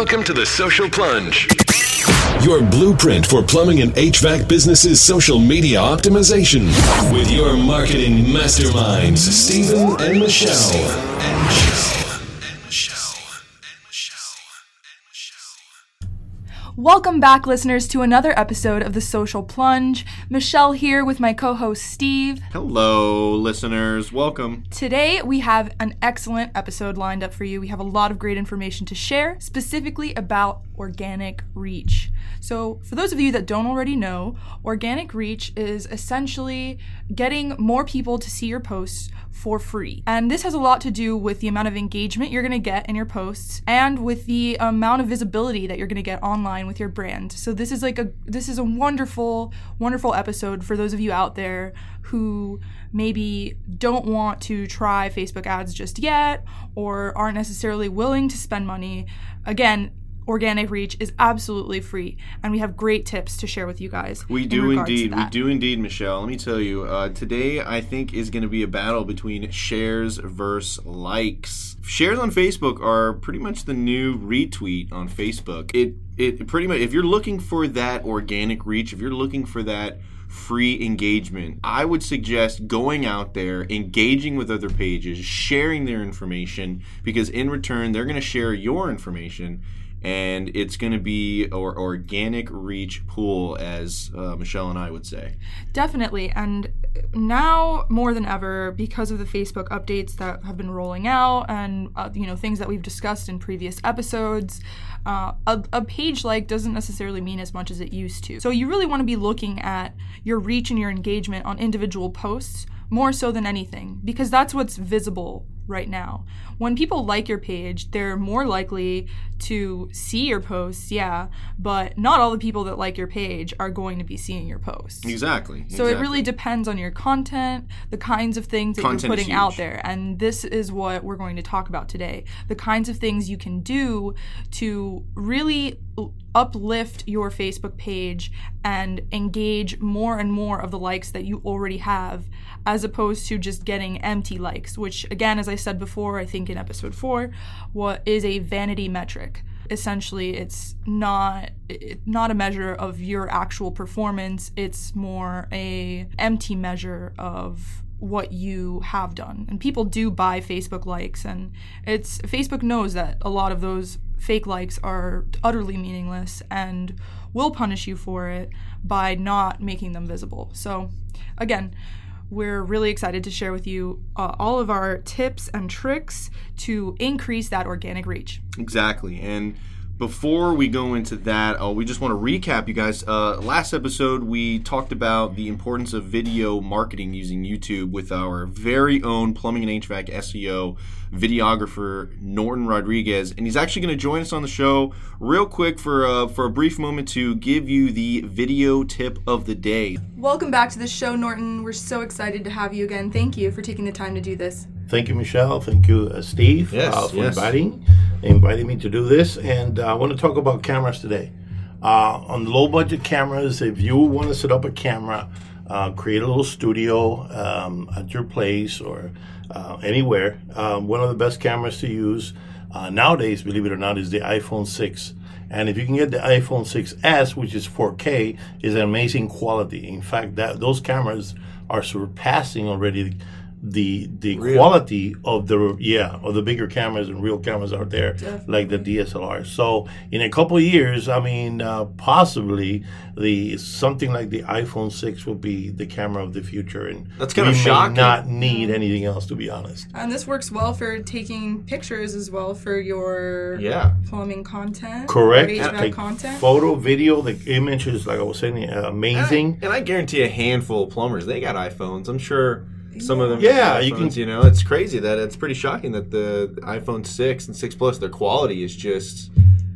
Welcome to the Social Plunge. Your blueprint for plumbing and HVAC businesses' social media optimization. With your marketing masterminds, Stephen and Michelle. Welcome back, listeners, to another episode of The Social Plunge. Michelle here with my co host Steve. Hello, listeners. Welcome. Today, we have an excellent episode lined up for you. We have a lot of great information to share, specifically about organic reach. So, for those of you that don't already know, organic reach is essentially getting more people to see your posts for free. And this has a lot to do with the amount of engagement you're going to get in your posts and with the amount of visibility that you're going to get online with your brand. So this is like a this is a wonderful wonderful episode for those of you out there who maybe don't want to try Facebook ads just yet or aren't necessarily willing to spend money. Again, organic reach is absolutely free and we have great tips to share with you guys we do indeed we do indeed michelle. Let me tell you uh, today i think is going to be a battle between shares versus likes. Shares on facebook are pretty much the new retweet on facebook. It it pretty much if you're looking for that organic reach if you're looking for that free engagement. I would suggest going out there, engaging with other pages, sharing their information, because in return, they're going to share your information and it's going to be an organic reach pool, as uh, Michelle and I would say. Definitely, and now more than ever, because of the Facebook updates that have been rolling out, and uh, you know things that we've discussed in previous episodes, uh, a, a page like doesn't necessarily mean as much as it used to. So you really want to be looking at your reach and your engagement on individual posts more so than anything, because that's what's visible right now. When people like your page, they're more likely to see your posts, yeah, but not all the people that like your page are going to be seeing your posts. Exactly. So exactly. it really depends on your content, the kinds of things that content you're putting out there. And this is what we're going to talk about today. The kinds of things you can do to really uplift your Facebook page and engage more and more of the likes that you already have as opposed to just getting empty likes, which again as I said before, I think in episode 4, what is a vanity metric. Essentially, it's not it, not a measure of your actual performance, it's more a empty measure of what you have done. And people do buy Facebook likes and it's Facebook knows that a lot of those fake likes are utterly meaningless and will punish you for it by not making them visible. So, again, we're really excited to share with you uh, all of our tips and tricks to increase that organic reach. Exactly. And before we go into that, uh, we just want to recap, you guys. Uh, last episode, we talked about the importance of video marketing using YouTube with our very own plumbing and HVAC SEO videographer Norton Rodriguez, and he's actually going to join us on the show real quick for uh, for a brief moment to give you the video tip of the day. Welcome back to the show, Norton. We're so excited to have you again. Thank you for taking the time to do this. Thank you, Michelle. Thank you, uh, Steve, yes, uh, for yes. inviting inviting me to do this. And uh, I want to talk about cameras today. Uh, on low budget cameras, if you want to set up a camera, uh, create a little studio um, at your place or uh, anywhere, um, one of the best cameras to use nowadays, believe it or not, is the iPhone 6. And if you can get the iPhone 6s, which is 4K, is an amazing quality. In fact, that those cameras are surpassing already the the Real. quality of the yeah of the bigger cameras and real cameras out there Definitely. like the DSLR. So in a couple of years, I mean, uh, possibly the something like the iPhone six will be the camera of the future, and That's kind we of may shocking. not need anything else to be honest. And this works well for taking pictures as well for your Yeah. plumbing content. Correct. or HVAC Take content. photo, video, the images, like I was saying, amazing. And I guarantee a handful of plumbers they got iPhones. I'm sure some of them. Yeah, have you can- You know, it's crazy that it's pretty shocking that the iPhone six and six plus their quality is just.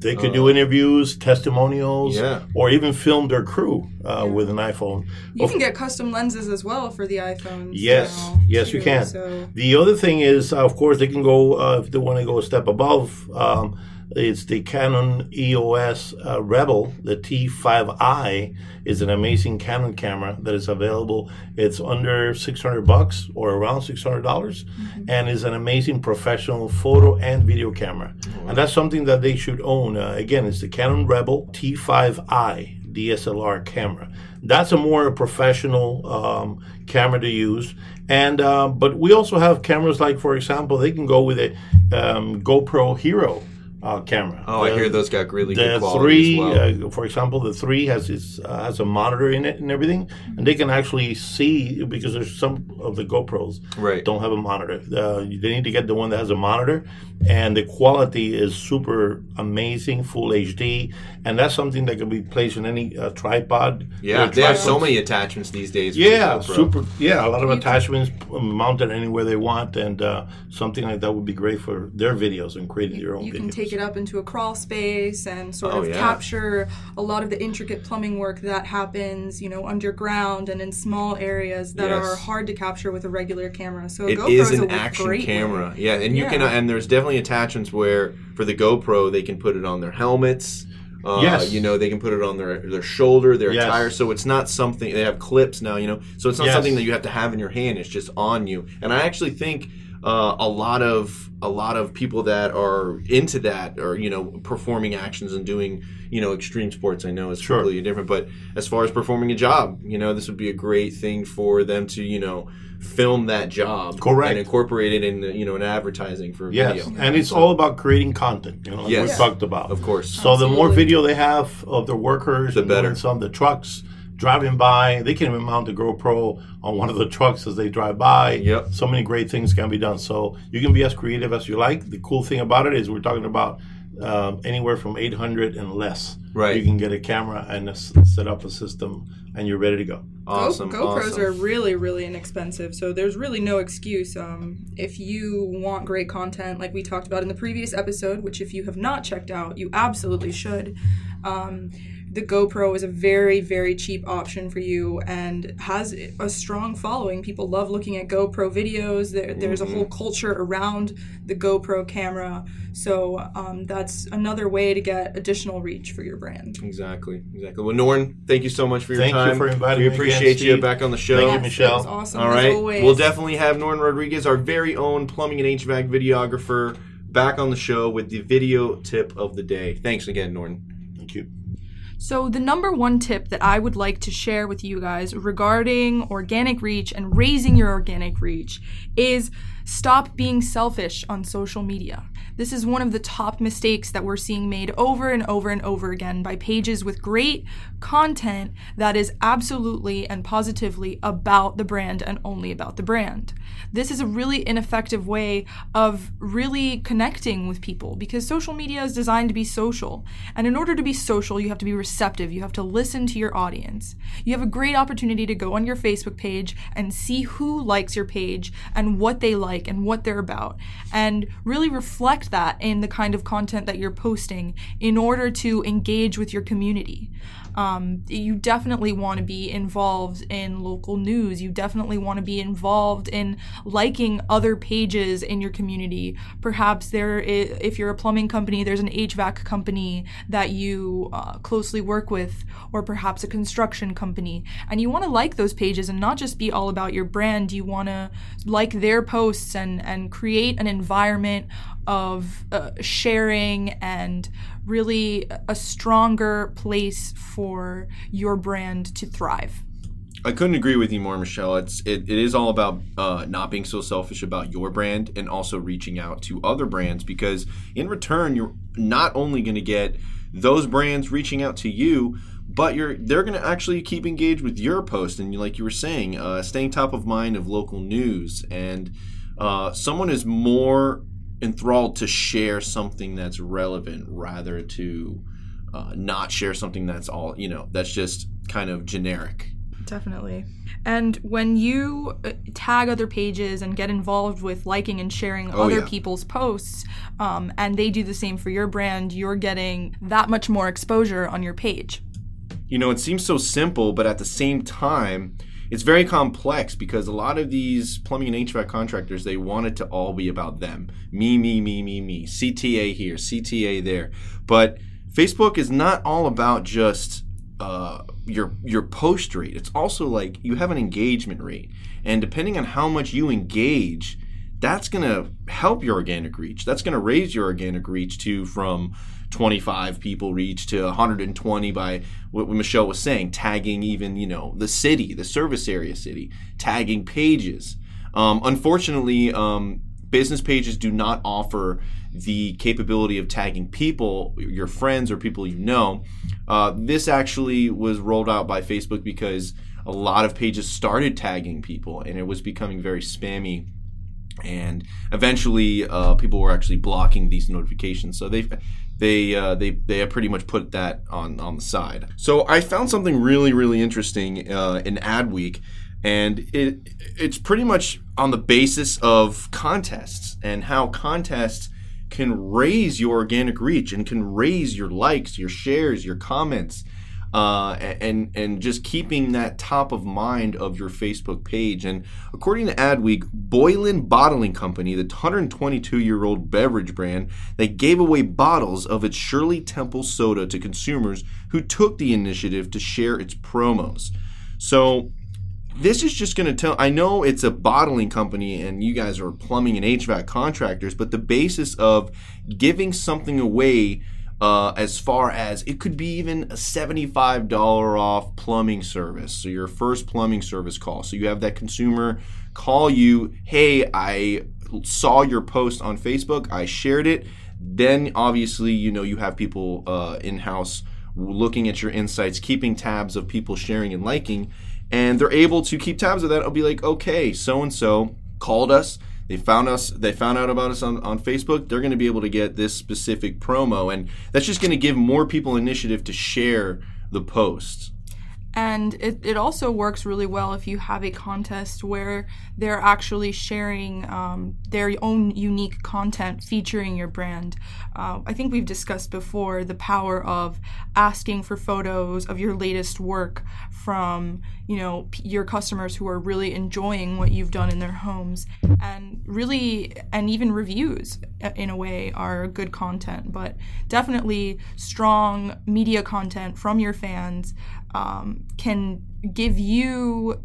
They could do interviews, testimonials, Yeah. or even film their crew uh, with an iPhone. You Of can get custom lenses as well for the iPhones. Yes, now, yes, you can. So The other thing is, uh, of course, they can go uh, if they want to go a step above. Um, It's the Canon EOS uh, Rebel, the T5i is an amazing Canon camera that is available. It's under 600 bucks or around $600 and is an amazing professional photo and video camera. And that's something that they should own. Uh, again, it's the Canon Rebel T5i DSLR camera. That's a more professional um, camera to use. And uh, but we also have cameras like, for example, they can go with a um, GoPro Hero uh, camera. Oh, I hear those got really the good quality three, as well. uh, for example, the three has its uh, has a monitor in it and everything, and they can actually see because there's some of the GoPros Right. don't have a monitor. Uh, they need to get the one that has a monitor, and the quality is super amazing, full HD, and that's something that can be placed in any uh, tripod. yeah, There are they have so many attachments these days. with the Yeah, super. Yeah, a lot of attachments um, mounted anywhere they want, and uh, something like that would be great for their videos and creating their own you videos. Can take it up into a crawl space and sort Oh, of yeah. capture a lot of the intricate plumbing work that happens, you know, underground and in small areas that Yes. are hard to capture with a regular camera. So a It GoPro is is an a action great camera. way. Yeah, and you can, and there's definitely attachments where for the GoPro they can put it on their helmets. Uh, Yes. you know they can put it on their their shoulder, their Yes. attire. So it's not something they have clips now. You know, so it's not Yes. something that you have to have in your hand. It's just on you. And I actually think uh, a lot of a lot of people that are into that or you know performing actions and doing you know extreme sports. I know is Sure. completely different, but as far as performing a job, you know, this would be a great thing for them to you know film that job Correct. and incorporate it in you know in advertising for Yes, video. and it's all about creating content. You know, like Yes. we talked about. Of course. So the more video they have of their workers, The and better. Some the trucks driving by, they can even mount the GoPro on one of the trucks as they drive by. Yep. So many great things can be done. So you can be as creative as you like. The cool thing about it is we're talking about um, anywhere from 800 and less. Right. You can get a camera and a s set up a system, and you're ready to go. awesome. Go- GoPros awesome. are really, really inexpensive, so there's really no excuse. Um, if you want great content, like we talked about in the previous episode, which if you have not checked out, you absolutely should. Um, the GoPro is a very, very cheap option for you and has a strong following. People love looking at GoPro videos. There, there's a whole culture around the GoPro camera, so um, that's another way to get additional reach for your brand. Exactly, exactly. Well, Norn, thank you so much for your Thank you time. for inviting We me again, appreciate you back on the show. Thank you, Yes, Michelle. It was awesome. All right. as always. we'll definitely have Norn Rodriguez, our very own plumbing and HVAC videographer, back on the show with the video tip of the day. Thanks again, Norn. Thank you. So, the number one tip that I would like to share with you guys regarding organic reach and raising your organic reach is stop being selfish on social media. This is one of the top mistakes that we're seeing made over and over and over again by pages with great content that is absolutely and positively about the brand and only about the brand. This is a really ineffective way of really connecting with people because social media is designed to be social. And in order to be social, you have to be receptive. You have to listen to your audience. You have a great opportunity to go on your Facebook page and see who likes your page and what they like and what they're about. And really reflect that in the kind of content that you're posting in order to engage with your community. Um, you definitely want to be involved in local news. You definitely want to be involved in liking other pages in your community. Perhaps there, if you're a plumbing company, there's an HVAC company that you uh, closely work with, or perhaps a construction company, and you want to like those pages and not just be all about your brand. You want to like their posts and and create an environment of uh, sharing and really a stronger place for your brand to thrive. I couldn't agree with you more, Michelle. It's it, it is all about uh, not being so selfish about your brand and also reaching out to other brands because in return you're not only going to get those brands reaching out to you, but you're they're going to actually keep engaged with your post and like you were saying, uh, staying top of mind of local news and uh, someone is more enthralled to share something that's relevant rather to uh, not share something that's all you know that's just kind of generic. Definitely. And when you uh, tag other pages and get involved with liking and sharing Oh, other yeah. people's posts, um, and they do the same for your brand, you're getting that much more exposure on your page. you know, it seems so simple, but at the same time, it's very complex because a lot of these plumbing and HVAC contractors they want it to all be about them. Me, me, me, me, me. CTA here, CTA there. But Facebook is not all about just uh, your your post rate. It's also like you have an engagement rate, and depending on how much you engage, that's going to help your organic reach. That's going to raise your organic reach to from 25 people reach to 120 by what Michelle was saying, tagging even you know the city, the service area city, tagging pages. Um, unfortunately, um, business pages do not offer the capability of tagging people, your friends or people you know. Uh, this actually was rolled out by Facebook because a lot of pages started tagging people and it was becoming very spammy and eventually uh, people were actually blocking these notifications. So they they uh, they they pretty much put that on on the side. So i found something really really interesting uh, in adweek and it it's pretty much on the basis of contests and how contests can raise your organic reach and can raise your likes your shares your comments uh, and and just keeping that top of mind of your Facebook page. And according to Adweek, Boylan Bottling Company, the 122 year old beverage brand, they gave away bottles of its Shirley Temple soda to consumers who took the initiative to share its promos. So this is just going to tell i know it's a bottling company and you guys are plumbing and hvac contractors but the basis of giving something away uh, as far as it could be even a $75 off plumbing service. So, your first plumbing service call. So, you have that consumer call you, hey, I saw your post on Facebook, I shared it. Then, obviously, you know, you have people uh, in house looking at your insights, keeping tabs of people sharing and liking, and they're able to keep tabs of that. I'll be like, okay, so and so called us they found us they found out about us on, on facebook they're going to be able to get this specific promo and that's just going to give more people initiative to share the post and it, it also works really well if you have a contest where they're actually sharing um, their own unique content featuring your brand. Uh, I think we've discussed before the power of asking for photos of your latest work from you know p- your customers who are really enjoying what you've done in their homes. And really and even reviews uh, in a way are good content. But definitely strong media content from your fans um, can give you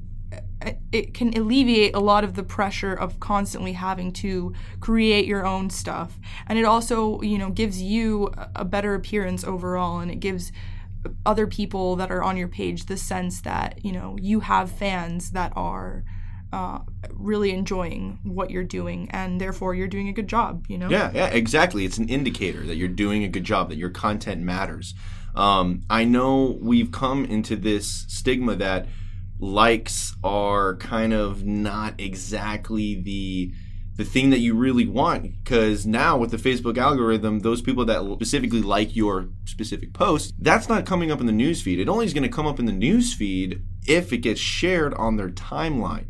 it can alleviate a lot of the pressure of constantly having to create your own stuff. And it also you know gives you a better appearance overall and it gives other people that are on your page the sense that you know you have fans that are uh, really enjoying what you're doing and therefore you're doing a good job you know? Yeah yeah exactly. It's an indicator that you're doing a good job that your content matters. Um, I know we've come into this stigma that likes are kind of not exactly the the thing that you really want because now with the Facebook algorithm, those people that specifically like your specific post, that's not coming up in the newsfeed. It only is going to come up in the newsfeed if it gets shared on their timeline.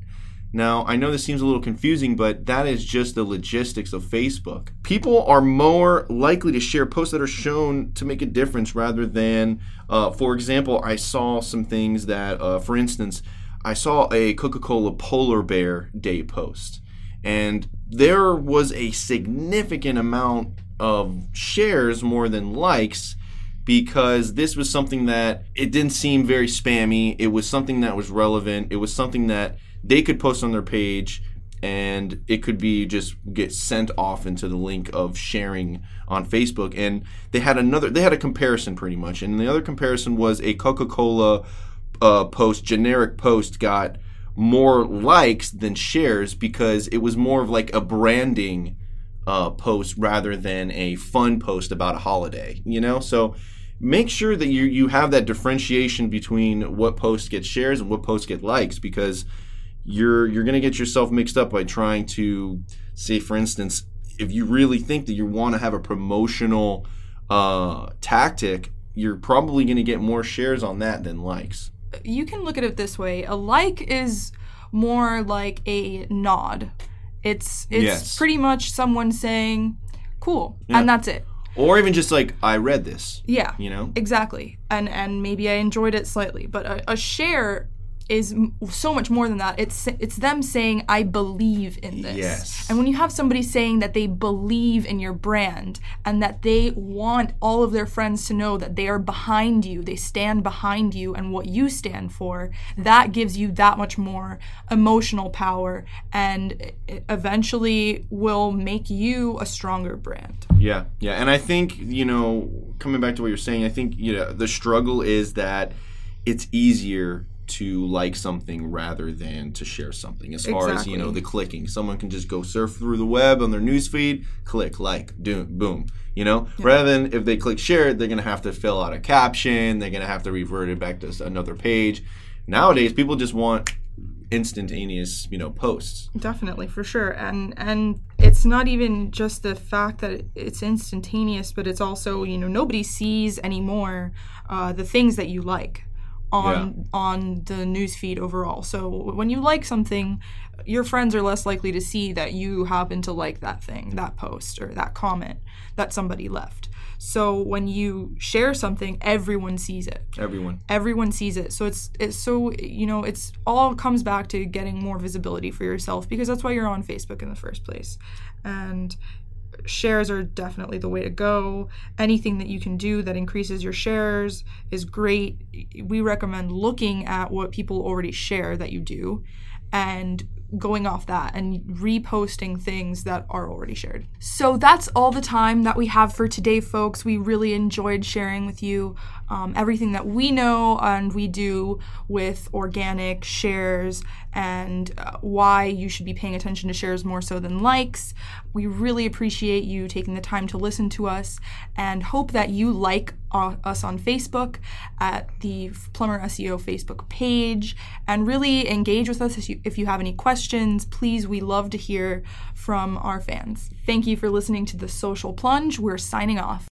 Now, I know this seems a little confusing, but that is just the logistics of Facebook. People are more likely to share posts that are shown to make a difference rather than, uh, for example, I saw some things that, uh, for instance, I saw a Coca Cola Polar Bear Day post, and there was a significant amount of shares more than likes because this was something that it didn't seem very spammy. It was something that was relevant. It was something that they could post on their page and it could be just get sent off into the link of sharing on Facebook. And they had another, they had a comparison pretty much. And the other comparison was a Coca Cola uh, post, generic post, got more likes than shares because it was more of like a branding uh, post rather than a fun post about a holiday, you know? So make sure that you, you have that differentiation between what posts get shares and what posts get likes because you're you're going to get yourself mixed up by trying to say for instance if you really think that you want to have a promotional uh, tactic you're probably going to get more shares on that than likes you can look at it this way a like is more like a nod it's it's Yes. pretty much someone saying cool Yeah. and that's it or even just like i read this yeah you know? exactly. And and maybe i enjoyed it slightly but a, a share is so much more than that. It's it's them saying I believe in this. Yes. And when you have somebody saying that they believe in your brand and that they want all of their friends to know that they are behind you, they stand behind you and what you stand for, that gives you that much more emotional power and eventually will make you a stronger brand. Yeah, yeah, and I think you know, coming back to what you're saying, I think you know the struggle is that it's easier to like something rather than to share something. As far as you know, the clicking, someone can just go surf through the web on their newsfeed, click like, do, boom. You know, rather than if they click share, they're gonna have to fill out a caption. They're gonna have to revert it back to another page. Nowadays, people just want instantaneous, you know, posts. Definitely, for sure. And and it's not even just the fact that it's instantaneous, but it's also, you know, nobody sees anymore uh, the things that you like on on the news feed overall. So when you like something, your friends are less likely to see that you happen to like that thing, that post or that comment that somebody left. So when you share something, everyone sees it Everyone. everyone sees it so it's it's so you know it's all comes back to getting more visibility for yourself because that's why you're on facebook in the first place and shares are definitely the way to go anything that you can do that increases your shares is great we recommend looking at what people already share that you do and going off that and reposting things that are already shared. So that's all the time that we have for today, folks. We really enjoyed sharing with you um, everything that we know and we do with organic shares and uh, why you should be paying attention to shares more so than likes. We really appreciate you taking the time to listen to us and hope that you like uh, us on Facebook at the Plumber SEO Facebook page and really engage with us if you, if you have any questions. Please, we love to hear from our fans. Thank you for listening to the Social Plunge. We're signing off.